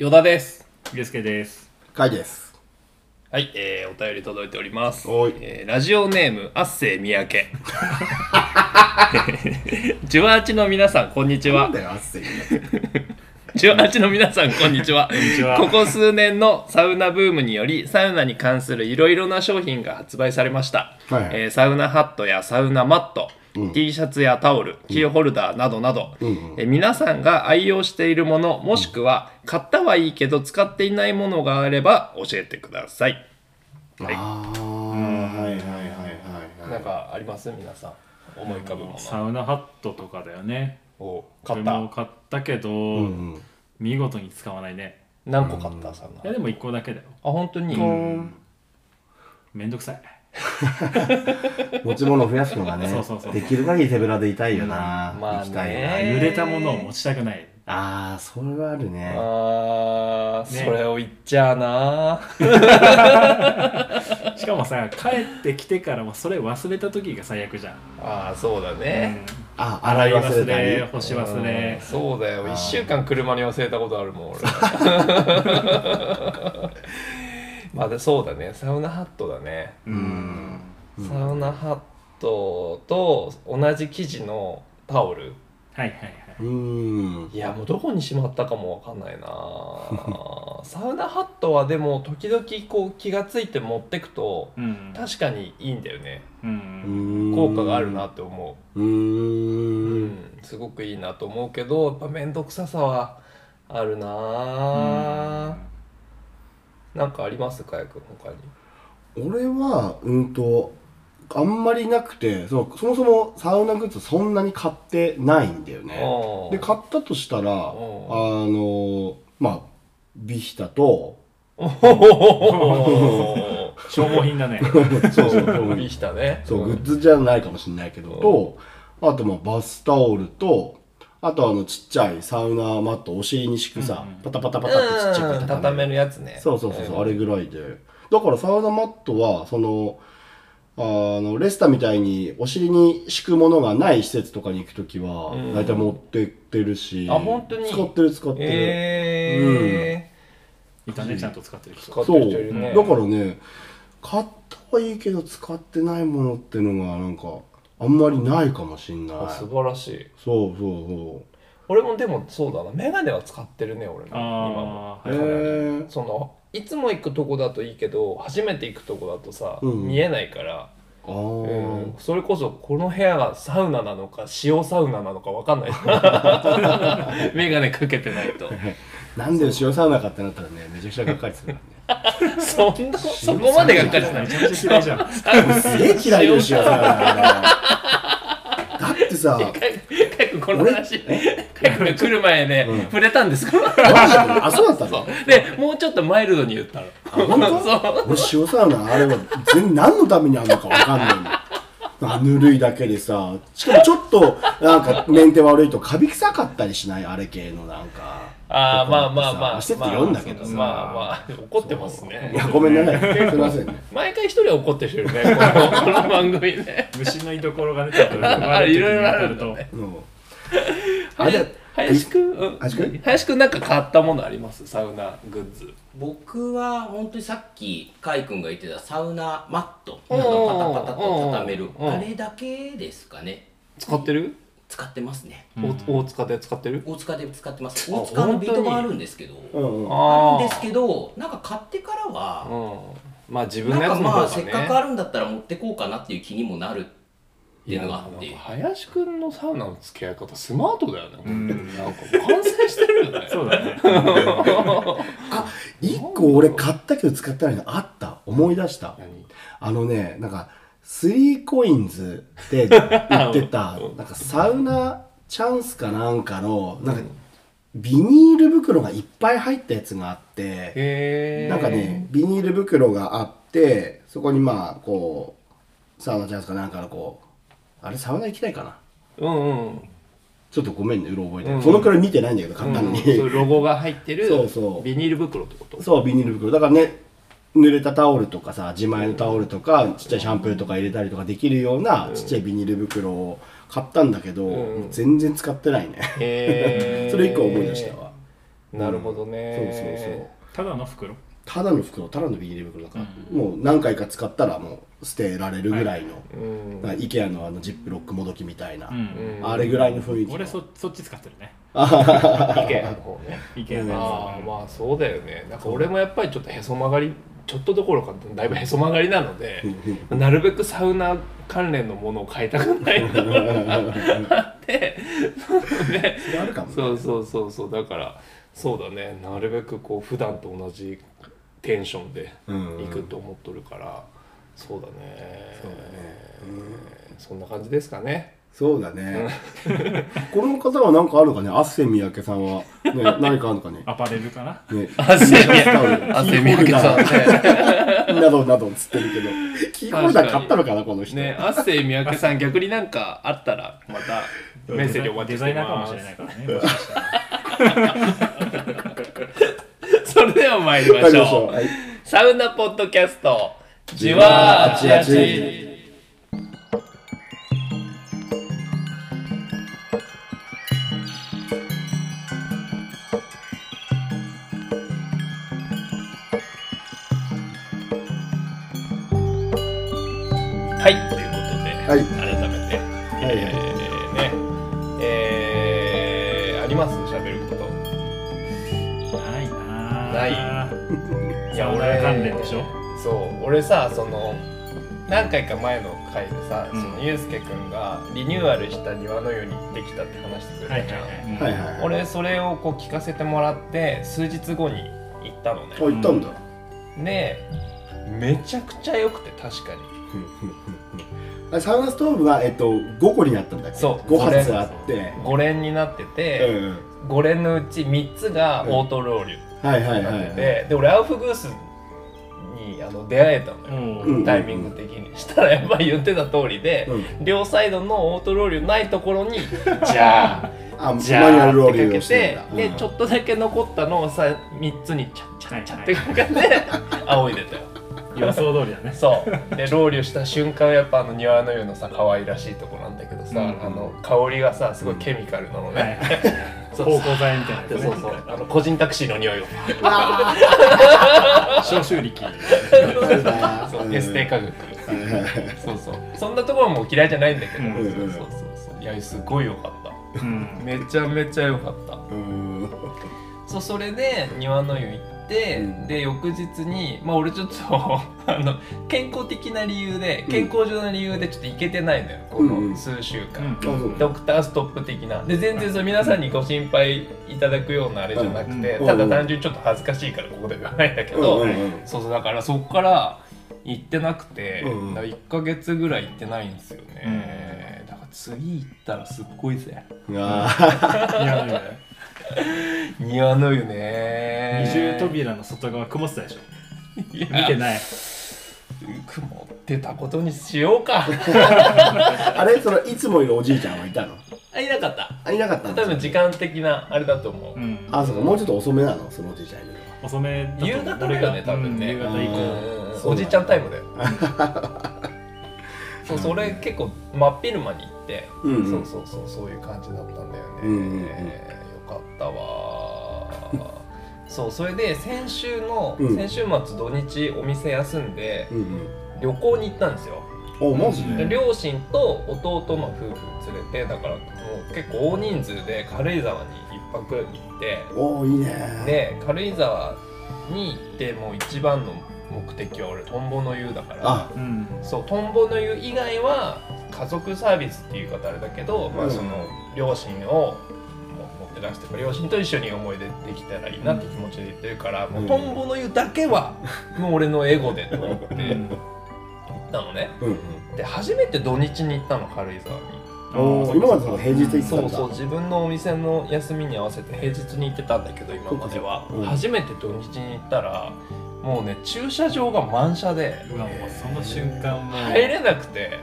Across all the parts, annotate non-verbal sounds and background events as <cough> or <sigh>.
与田です。ゆうすけです。かいです。はい、えー、お便り届いております。おいえーラジオネーム、アッセイ三宅。<laughs> ジュワーチの皆さん、こんにちはなん。だよ、あっせい。<laughs> ジュワーチの皆さん、こんにちは。こんにちはここ数年のサウナブームにより、サウナに関するいろいろな商品が発売されました。はいはいえーサウナハットやサウナマット、T シャツやタオル、キーホルダーなどなど、えー皆さんが愛用しているもの、もしくは買ったはいいけど使っていないものがあれば教えてください。はい。ああ、はいはいはいはいはい。なんかあります？皆さん。思い浮かぶもの。サウナハットとかだよね。を買った。買ったけど、うんうん。見事に使わないね。何個買った？サウナいやでも1個だけだよ。あ本当に？めんどくさい。<laughs> 持ち物を増やすのがねそうそうそう、できる限り手ぶらでいたいよな。まあね行きたいな。えー濡れたものを持ちたくない。ああ、それはあるね。あー、ねそれを言っちゃうな <laughs> しかもさ、帰ってきてからもそれ忘れた時が最悪じゃん。あーそうだうね、んあ、洗い忘忘れ、れたり。干し忘れうん。そうだよあー1週間車に忘れたことあるもん俺 <laughs> <laughs> まあでそうだねサウナハットだねうん。サウナハットと同じ生地のタオルはいはいはい。うん。いやもうどこにしまったかもわかんないな <laughs> サウナハットはでも時々こう気がついて持ってくとうん。確かにいいんだよねうん。効果があるなって思う。ううんんすごくいいなと思うけどやっぱ面倒くささはあるななんかあります？かやくん他に。俺は、うんと、あんまりなくて、そのそもそもサウナグッズそんなに買ってないんだよね。うんで、買ったとしたら、あんの、まあ、ビヒタと、<laughs> 消耗品だね。<laughs> そうそう。そういいしたね。そう、グん。ッズじゃないかもしれないけど、と、あとまあバスタオルと、あとあのちっちゃいサウナマットお尻に敷くさ、うんうん。パタパタパタってちっちゃくうん畳めるやつね。そうそうそうそう、んあれぐらいで。だからサウナマットは、その、あの、レスタみたいにお尻に敷くものがない施設とかに行くときはうん、大体持ってってるし、あ本当に？使ってる使ってる。えいたね、ちゃんと使ってる人。使ってそう。る人いるね。だからね、買ったはいいけど使ってないものっていうのがなんか、あんまりないかもしんない。ー、素晴らしい。そうそうそう。俺もでもそうだな。メガネは使ってるね俺も今も。はいそのいつも行くとこだといいけど初めて行くとこだとさ、うん見えないから、あうん。ー、それこそこの部屋がサウナなのか塩サウナなのか分かんない。<laughs> メガネかけてないと <laughs> なんで塩サウナかってなったらね、めちゃくちゃがっかりするからね。そんなそこまでがっかりしないめちゃめちゃ嫌いじゃん。すげえ嫌いよ、塩サウナ。だってさ、かいくんこの話来る前ね、うん。触れたんですか？あ、そうだったの？でもうちょっとマイルドに言ったの。俺塩サウナあれは全然何のためにあるのかわかんないの。あぬるいだけでさしかもちょっとなんかメンテ悪いとカビ臭かったりしない？あれ系のなんかああまあまあまあしてって読んだけどさ、まあまあ怒ってますね。いやごめんなさい。すいません。ね毎回一人は怒ってる人いるねこの <laughs> この番組ね。虫の居所がね、ちょっとあいろいろあると。ね。う。んはや林くん、うん。林くん？林くんなんか買ったものあります？サウナグッズ。僕は本当にさっきカイ君が言ってたサウナマット。パタパタと畳める。うんあれだけですかね。使ってる？使ってますねお大塚で使ってる？大塚で使ってますあ大塚のビートもあるんですけどうんうんあるんですけどなんか買ってからはうん。まあ自分なんかのやつの方がね。まあせっかくあるんだったら持ってこうかなっていう気にもなるっていうのがあっていやなんか林くんのサウナの付き合い方スマートだよね。ん本当になんかもう完成してるよね。<laughs> そうだね。<laughs> あ一個俺買ったけど使ってないのあった思い出した何？あのねなんかスリーコインズで売ってた <laughs> なんかサウナチャンスかなんかのなんかビニール袋がいっぱい入ったやつがあって。なんかね、ビニール袋があって、そこにまあ、こう、サウナチャンスかなんかのこう、あれサウナ行きたいかな？うんうん。ちょっとごめんね、うろ覚えて、うんそのくらい見てないんだけど、簡単に。うんロゴが入ってる <laughs> そうそうビニール袋ってこと？そう、ビニール袋。だからね、濡れたタオルとかさ、自前のタオルとか、ちっちゃいシャンプーとか入れたりとかできるような、ちっちゃいビニール袋を買ったんだけど、うん。全然使ってないね。へー。<laughs> それ一個思い出したわ。なるほどね、そうそうそう。ただの袋？ただの袋ただのビニール袋だから、もう何回か使ったらもう捨てられるぐらいの、うん。IKEA のあのジップロックもどきみたいな、うん。うんあれぐらいの雰囲気の。俺そそっち使ってるね。意見の方ね。意見のああまあそうだよね。なんか俺もやっぱりちょっとへそ曲がりちょっとどころかだいぶへそ曲がりなのでなるべくサウナ関連のものを買いたくないなって。ねそれあるかもね。そうそうそうそう。だからそうだね。なるべくこう普段と同じテンションでうん。行くと思っとるから、そうだね。そうだね。そんな感じですかねそうだね。<laughs> この方は何かあるのかね？汗三宅さんは、ね、<laughs> 何かあるのかね？アパレルかな？ね。汗みタオル汗みやけさんね。などなどつってるけど。キーホルダー買ったのかなこの人、ね汗三宅さん逆になんかあったらまたメッセージお待ちデしてザイナーかもします <laughs> それでは参りましょう。はい。サウナポッドキャスト。じわーあちあち何回か前の回でさ、うん。そのゆうすけくんがリニューアルした庭の湯に行ってきたって話してくれたじゃん、はいはいはい。俺それをこう聞かせてもらって数日後に行ったのね。あ行ったんだ、でめちゃくちゃ良くて確かに。あサウナストーブは、えっと、5個になったんだっけ？そう5発あって。5連になってて、うん5連のうち3つがオートロウリュはいはいになはいはい。ってて、で俺アウフグースにあの出会えたのよ、うん。タイミング的に。<laughs> したらやっぱり言ってた通りで、うん。両サイドのオートロウリュないところに <laughs> じゃああじゃあってかけてでちょっとだけ残ったのをさ3つにチャッチャッチャッってかけて仰いでたよ。予想通りだね。そう。でロウリュした瞬間やっぱあの庭の湯のさ可愛らしいとこなんだけどさ、うん。あの香りがさすごいケミカルなのね、はいそう芳香剤みたいなね。そうそう。あの個人タクシーの匂いを。消臭力。そう。エステ科学そうそう。そんなところも嫌いじゃないんだけど、うん。そうそうそう。いやすごい良かった。うん。めちゃめちゃ良かった。うん。そうそれで庭の湯行って、うん。で翌日にまあ俺ちょっと <laughs> あの健康的な理由で健康上の理由でちょっと行けてないのよこうんの数週間、ドクターストップ的な。で全然それ皆さんにご心配いただくようなあれじゃなくて、うん。ただ単純にちょっと恥ずかしいからここで言わないんだけど、うんうんうん。そうそうだからそこから行ってなくて、うんうん。だから1ヶ月ぐらい行ってないんですよね、だから次行ったらすっごいぜ。あいやいや <laughs> 庭の湯ね。二重扉の外側曇ってたでしょ？いや。見てない。曇ってたことにしようか。ー <laughs> あれ？そのいつもいるおじいちゃんはいたの？あいなかった。あいなかった多分時間的なあれだと思う、うん。あそうか。もうちょっと遅めなの？そのおじいちゃんいるのは。遅め夕方だよね多分ね、うん夕方以降。うんそうおじいちゃんタイムだよ。<laughs> そうそれ結構真っ昼間に行って、うんうん。そうそうそうそういう感じだったんだよね、うんうんうんったわ。<laughs> そうそれで先週の、うん。先週末土日お店休んでうん旅行に行ったんですよ。うんおマジで？で両親と弟の夫婦連れてだからもう結構大人数で軽井沢に一泊行っておいいね。で軽井沢に行ってもう一番の目的は俺トンボの湯だから。あ。うん。そうトンボの湯以外は家族サービスっていう言い方あれだけど、まうん。あその両親をって出してから両親と一緒に思い出できたらいいなって気持ちで言ってるから、もうトンボの湯だけはもう俺のエゴでと思って行ったのね。うんうん。で初めて土日に行ったの軽井沢に。今までその平日行ってたんだ。そうそう自分のお店の休みに合わせて平日に行ってたんだけど今までは、うん。初めて土日に行ったらもうね駐車場が満車でうわもうその瞬間もう。入れなくて。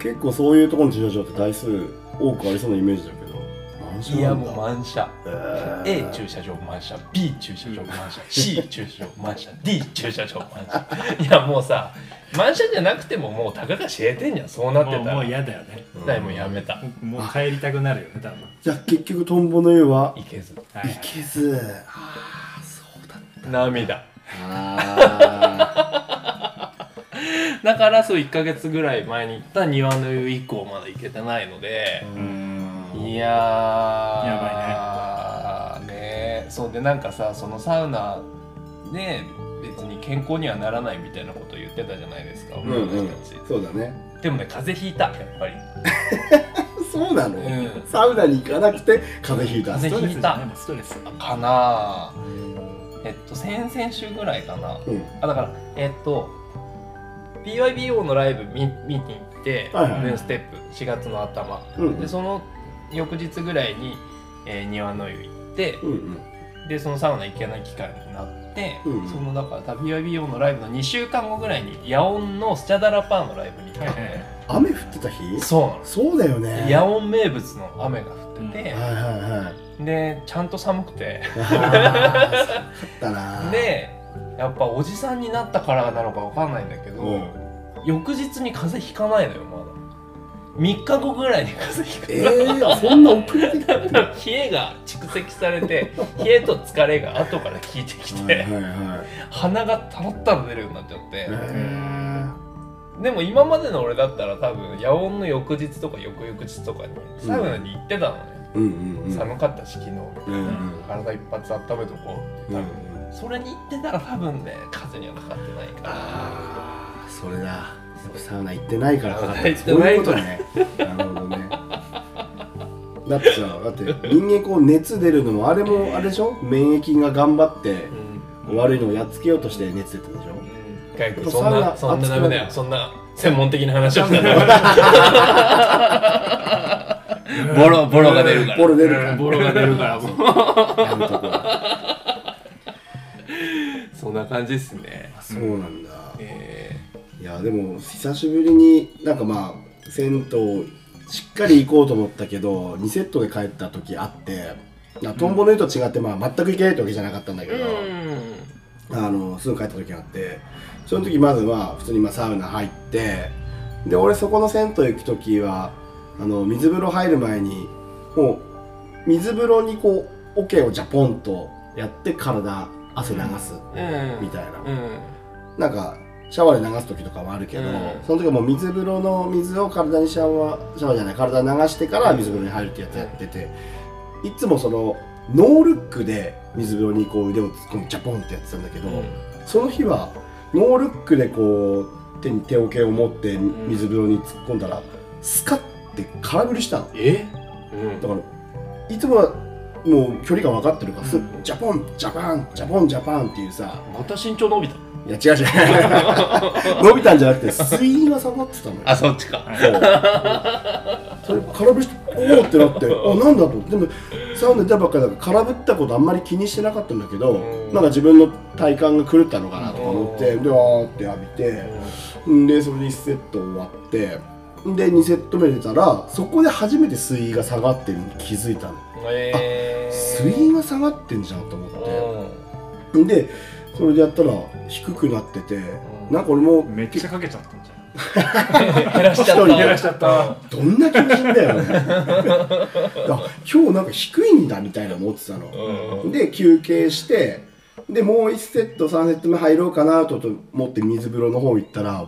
結構そういうところの駐車場って台数多くありそうなイメージだけど満車いやもう満車。え A 駐車場満車 B 駐車場満車 C 駐車場満車 D 駐車場満車。いやもうさ満車じゃなくてももうたかが知れてんじゃんそうなってたら。もう嫌だよね。だからもうやめた。もう帰りたくなるよね多分。じゃあ結局トンボの湯は？いけず。はい。いけず。ああそうだった。涙。あ <laughs> だからそう1ヶ月ぐらい前に行った庭の湯以降まだ行けてないので。ーうんいやー。やばいね。ねそうでなんかさそのサウナで別に健康にはならないみたいなこと言ってたじゃないですか、うんうん。そうだね。でもね風邪ひいたやっぱり。<laughs> そうなの、うん。サウナに行かなくて風邪ひいた。風邪ひいた。ストレスかな。えっと先々週ぐらいかな。うん。あだからえっと PYBO のライブ見見に行って、はいはい。ステップ4月の頭。うん。でその翌日ぐらいに、えー庭の湯行って、うんうん。でそのサウナ行けない期間になって、うんそのだから PYBO のライブの2週間後ぐらいに野音のスチャダラパーのライブに行った。のね、雨降ってた日？そう。なのそうだよね。野音名物の雨が降ってて、はいはいはい。でちゃんと寒くて。あー寒かったな。<laughs> でやっぱおじさんになったからなのかわかんないんだけど、うん。翌日に風邪ひかないのよまだ3日後ぐらいに風邪ひく。えー、そんな遅れてきた冷えが蓄積されて。<laughs> 冷えと疲れが後から効いてきて、はいはいはい。鼻がたらったら出るようになっちゃって、えでも今までの俺だったら多分野音の翌日とか翌々日とかにサウナに行ってたのね、ー、うんうんうん。寒かったし昨日、うんうん。体一発温めとこうって多分、うんそれに行ってたら多分ね風にはかかってないから。ああそれだサウナ行ってないからかかってそいことね。なるほどね。だってさだって人間こう熱出るのもあれもあれでしょ？免疫が頑張ってうん。悪いのをやっつけようとして熱出てるでしょ？かいくんそんサウナなそんなダメだよ。熱そんな専門的な話をしたらボロボロが出るから。ボロ出るから。うんボロが出るからもう。そんな感じですね。そうなんだ。えいやでも久しぶりになんかまあ銭湯しっかり行こうと思ったけど2セットで帰った時あってトンボの湯と違って、まあ、全く行けないってわけじゃなかったんだけーど、うん。あのすぐ帰った時があってその時まずは普通にまあサウナ入ってで俺そこの銭湯行く時はあの水風呂入る前にもう水風呂にこう桶をジャポンとやって体汗流すうん。みたいな、うん。なんかシャワーで流す時とかもあるけど、うん。その時はもう水風呂の水を体にシャワーシャワーじゃない体に流してから水風呂に入るってやつやってて、いつもそのノールックで水風呂にこう腕を突っ込んでジャポンってやってたんだけど、その日はノールックでこう手に手桶を持って水風呂に突っ込んだらスカッて空振りしたの。え？うん。だからいつもはもう距離が分かってるから、すジャポンジャパンジャポンジャパンっていうさまた身長伸びた？いや違う違う。<laughs> 伸びたんじゃなくて水位が下がってたのよ。あそっちか。そう。それ空振りしておおってなってあなんだと。でもサウナ出たばっかりだから空振ったことあんまり気にしてなかったんだけどうん。なんか自分の体感が狂ったのかなとか思ってでわーって浴びてんでそれで1セット終わってで2セット目出たらそこで初めて水位が下がってるのに気づいたの。えー。水位が下がってんじゃんと思って。うん。でそれでやったら低くなっててなんか俺もめっちゃかけちゃったんじゃん。<laughs> 減らしちゃった。減らしちゃった。どんな気持ちだよ。ね <laughs> あ今日なんか低いんだみたいな思ってたの、うん。で休憩してでもう1セット3セット目入ろうかなと思って水風呂の方行ったら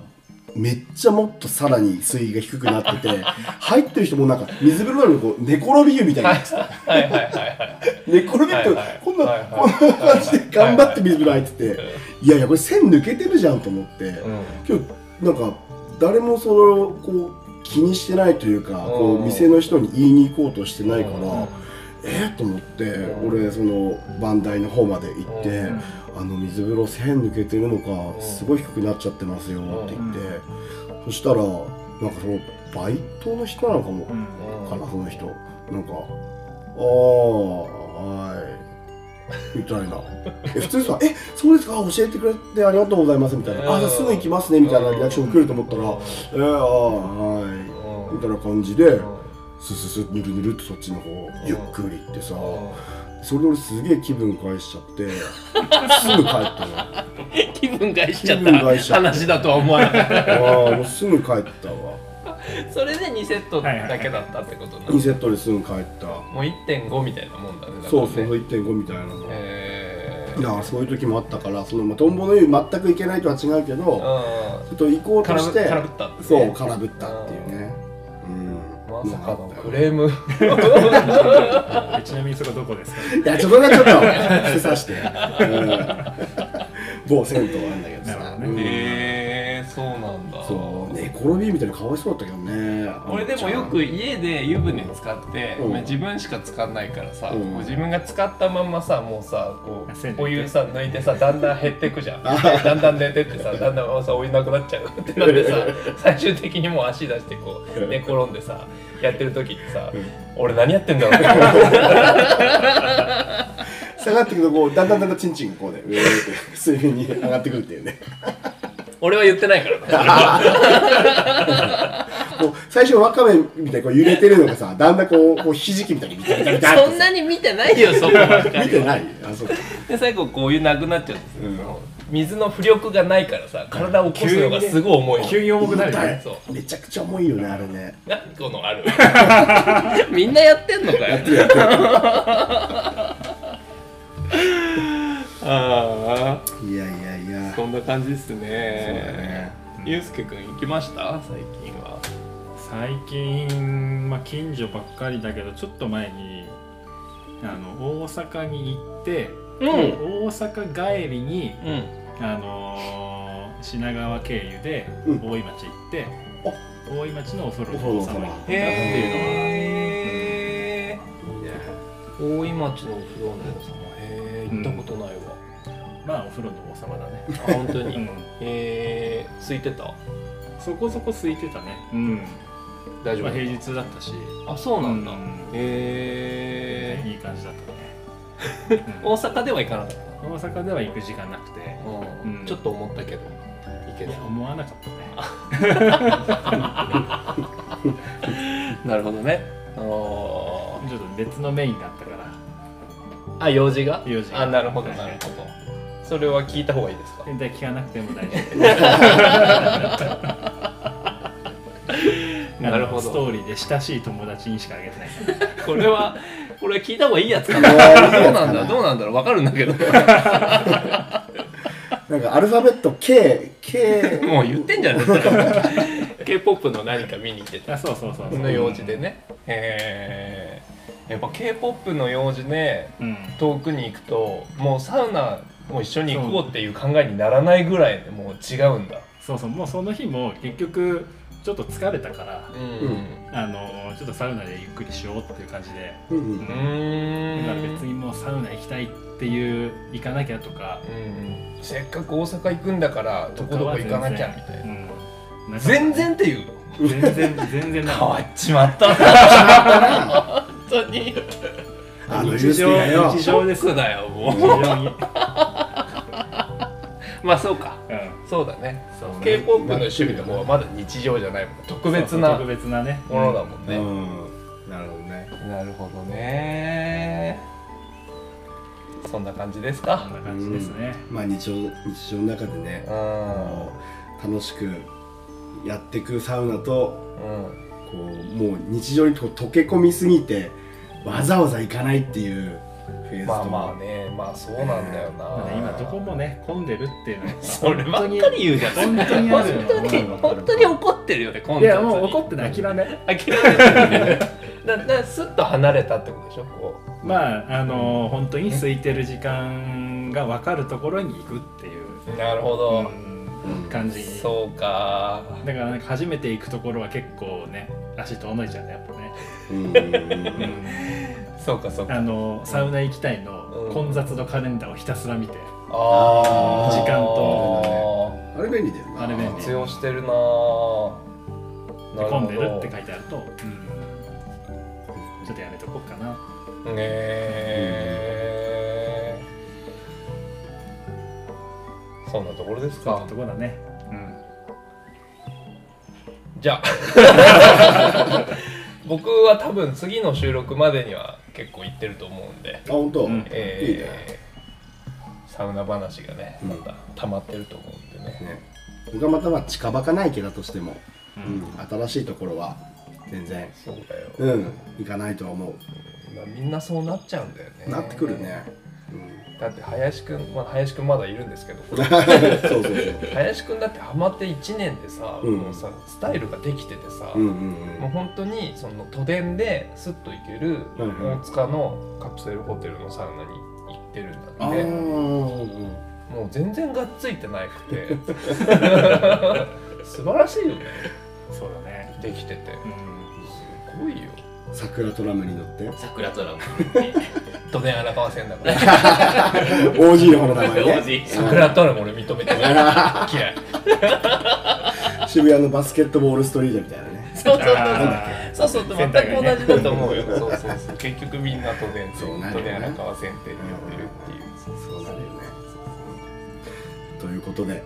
めっちゃもっとさらに水位が低くなってて <laughs> 入ってる人もなんか水風呂なのにこう寝転び湯みたいなはいはいはいはい。寝転びってはいはいこんなこんな感じで頑張って水風呂入ってていやいやこれ線抜けてるじゃんと思ってうん。今日なんか誰もそれをこう気にしてないというかこううん店の人に言いに行こうとしてないからうん。えっと思ってうん。俺その番台の方まで行ってうん。あの水風呂線抜けてるのかん。すごい低くなっちゃってますよって言ってそしたらなんかそのバイトの人なのかもうん。かなその人。なんか「ああはい」みたいな。え普通さ「えそうですか？教えてくれてありがとうございます」みたいな「あじゃあすぐ行きますね」みたいなリアクション来ると思ったら「えー、ああはい」みたいな感じでスススぬるぬるっとそっちの方ゆっくり行ってさそれで俺すげえ気分返しちゃってすぐ帰ったの。<laughs> 気分害しちゃったた話だとは思わなかった。<laughs> ああもうすぐ帰ったわ <laughs> それで2セットだけだったってことな2セットですぐ帰った。もう1.5みたいなもんだねだからね。そうそう1.5みたいなのえだからそういう時もあったからその、まあ、トンボの湯全く行けないとは違うけど、ー、ちょっと行こうとして空振空振ったってね。そう空振ったっていうね。うん。まさかのクレーム。えちなみにそこどこですか？いやちょっとねちょっと伏せさして、うん、<laughs> 某銭湯あるんだけどさ。ねうんえー、そうなんだ。そう寝転びみたいにかわいそうだったけどね。俺でもよく家で湯船使って、うん。まあ自分しか使わないからさ、うん。自分が使ったまんまさもうさこうお湯さ抜いてさだんだん減ってくじゃん。だんだん寝てってさだんだんさお湯なくなっちゃう。<laughs> ってなってさ最終的にもう足出してこう寝転んでさやってる時ってさ、俺何やってんだろうって。<laughs> 下がってくるとこうだんだんだんだんチンチンがこうね上って水面に上がってくるっていうね俺は言ってないからこ <laughs> う最初わかめみたいにこう揺れてるのがさだんだんこうこうひじきみたいにビタビタビタってそんなに見てないよそこばっかり見てない。あそう <laughs> で最後こうお湯なくなっちゃうんですよ、うん水の浮力がないからさ体を起こすのがすごい重い。の急に重くなるよね。そう。めちゃくちゃ重いよねあれね。何このある。<laughs> みんなやってんのかよああいやいやいや。そんな感じですね。ね。ゆうすけくん行きました？最近は。最近、まあ、近所ばっかりだけどちょっと前にあの大阪に行って、うん。大阪帰りに、うん。あのー品川経由でうん。大井町行って、大井町のお風呂お風呂のの王様に行ったっていうのは、へえ大井町のお風呂の王様。へえ行ったことないわ、まあお風呂の王様だね、あ本当に、うん、へえ空いてた？そこそこ空いてたね、うん。大丈夫、まあ、平日だったし。あそうなんだ、うん。へえいい感じだったね、<laughs> 大阪では行かなかったうん大阪では行く時間なくて。うんうん。ちょっと思ったけど行けいやた思わなかったね。<laughs> なるほどね。あちょっと別のメインがあったから。ーあ用事が？用事が。あなるほどなるほどそれは聞いた方がいいですか？全然聞かなくても大丈夫。<laughs> なるほど。ストーリーで親しい友達にしかあげてない。これはこれは聞いた方がいいやつかな。どうなんだ？どうなんだろう？分かるんだけど。<laughs> なんかアルファベット K K もう言ってんじゃん <laughs> k p o p の何か見に行ってた。あそうそうそうそう。の用事でね。へえやっぱ k p o p の用事でうん。遠くに行くともうサウナも一緒に行こうっていう考えにならないぐらいでもう違うんだ。そうそう。もうその日も結局ちょっと疲れたからうん。あのちょっとサウナでゆっくりしようっていう感じで。うんううん。ーん。だから別にもうサウナ行きたいっていう行かなきゃとか。うんせっかく大阪行くんだからどこどこ行かなきゃみたいな。うん。なんか全然っていうの？全然全然 <laughs> 変わっちまったな。本当に。あの日常日常です。だよもう。非常に、まあそうか。うん。そうだね。そうね。K p o p の趣味の方はまだ日常じゃないもん特別な特別なね。ものだもんね、うん。なるほどね。なるほどね。そんな感じですこかんな感じですね、まあ日常日常の中でねうん。楽しくやっていくサウナとうん。こうもう日常にと溶け込みすぎてわざわざ行かないっていうフェーズとまあまあねまあそうなんだよな、まあね今どこもね混んでるっていうのは <laughs> そればっかり言うじゃん。本当にあるよ。本当にうん本当に怒ってるよね今いやもう怒ってない諦め。諦めてるねななスッと離れたってことでしょこまああのー本当に空いてる時間が分かるところに行くっていう、う。なるほど、うん感じそうか。だからなんか初めて行くところは結構ね足遠のいちゃうねやっぱね、うん。うんそうかそうか。あのサウナ行きたいのうん。混雑度カレンダーをひたすら見てあー。時間とあれ便利だよな。あれ便利。活用してるな混んでるって書いてあると、うん、ちょっとやめとこうかな。ねえそんなところですそんなかところだね。うん。じゃあ。<laughs> 僕は多分次の収録までには結構行ってると思うんで、あ本当、いいねサウナ話がねうん。また溜まってると思うんでね、ね。僕はまたまあ近場かないけだとしても、ううんん新しいところは全然そうだよ、うん行かないとは思う、まあ、みんなそうなっちゃうんだよね。なってくるね、だって林くん、まあ、林くんまだいるんですけど。うん、そうそうそう。林くんだってハマって1年でさ、うん。もうさスタイルができててさ、うんうんもう本当にその都電ですっと行ける大塚のカプセルホテルのサウナに行ってるんだって、ーもう全然がっついてなくて。<laughs> 素晴らしいよね。そうだね。できてて。うん。すごいよ桜トラムに乗って。桜トラム都電荒川線だから。OG の方の名前ね。OG 桜とは俺認めてない。<laughs> 嫌い。渋谷のバスケットボールストリートみたいなね。そうそうそうあそうそうそう。全く同じだと思うよ。そうそうそう。結局みんな都電都電荒川線って言ってるっていう。そうなるよねということで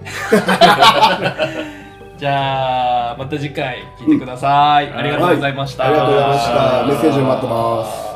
じゃあまた次回聞いてください。ありがとうございました。ありがとうございましたメッセージを待ってます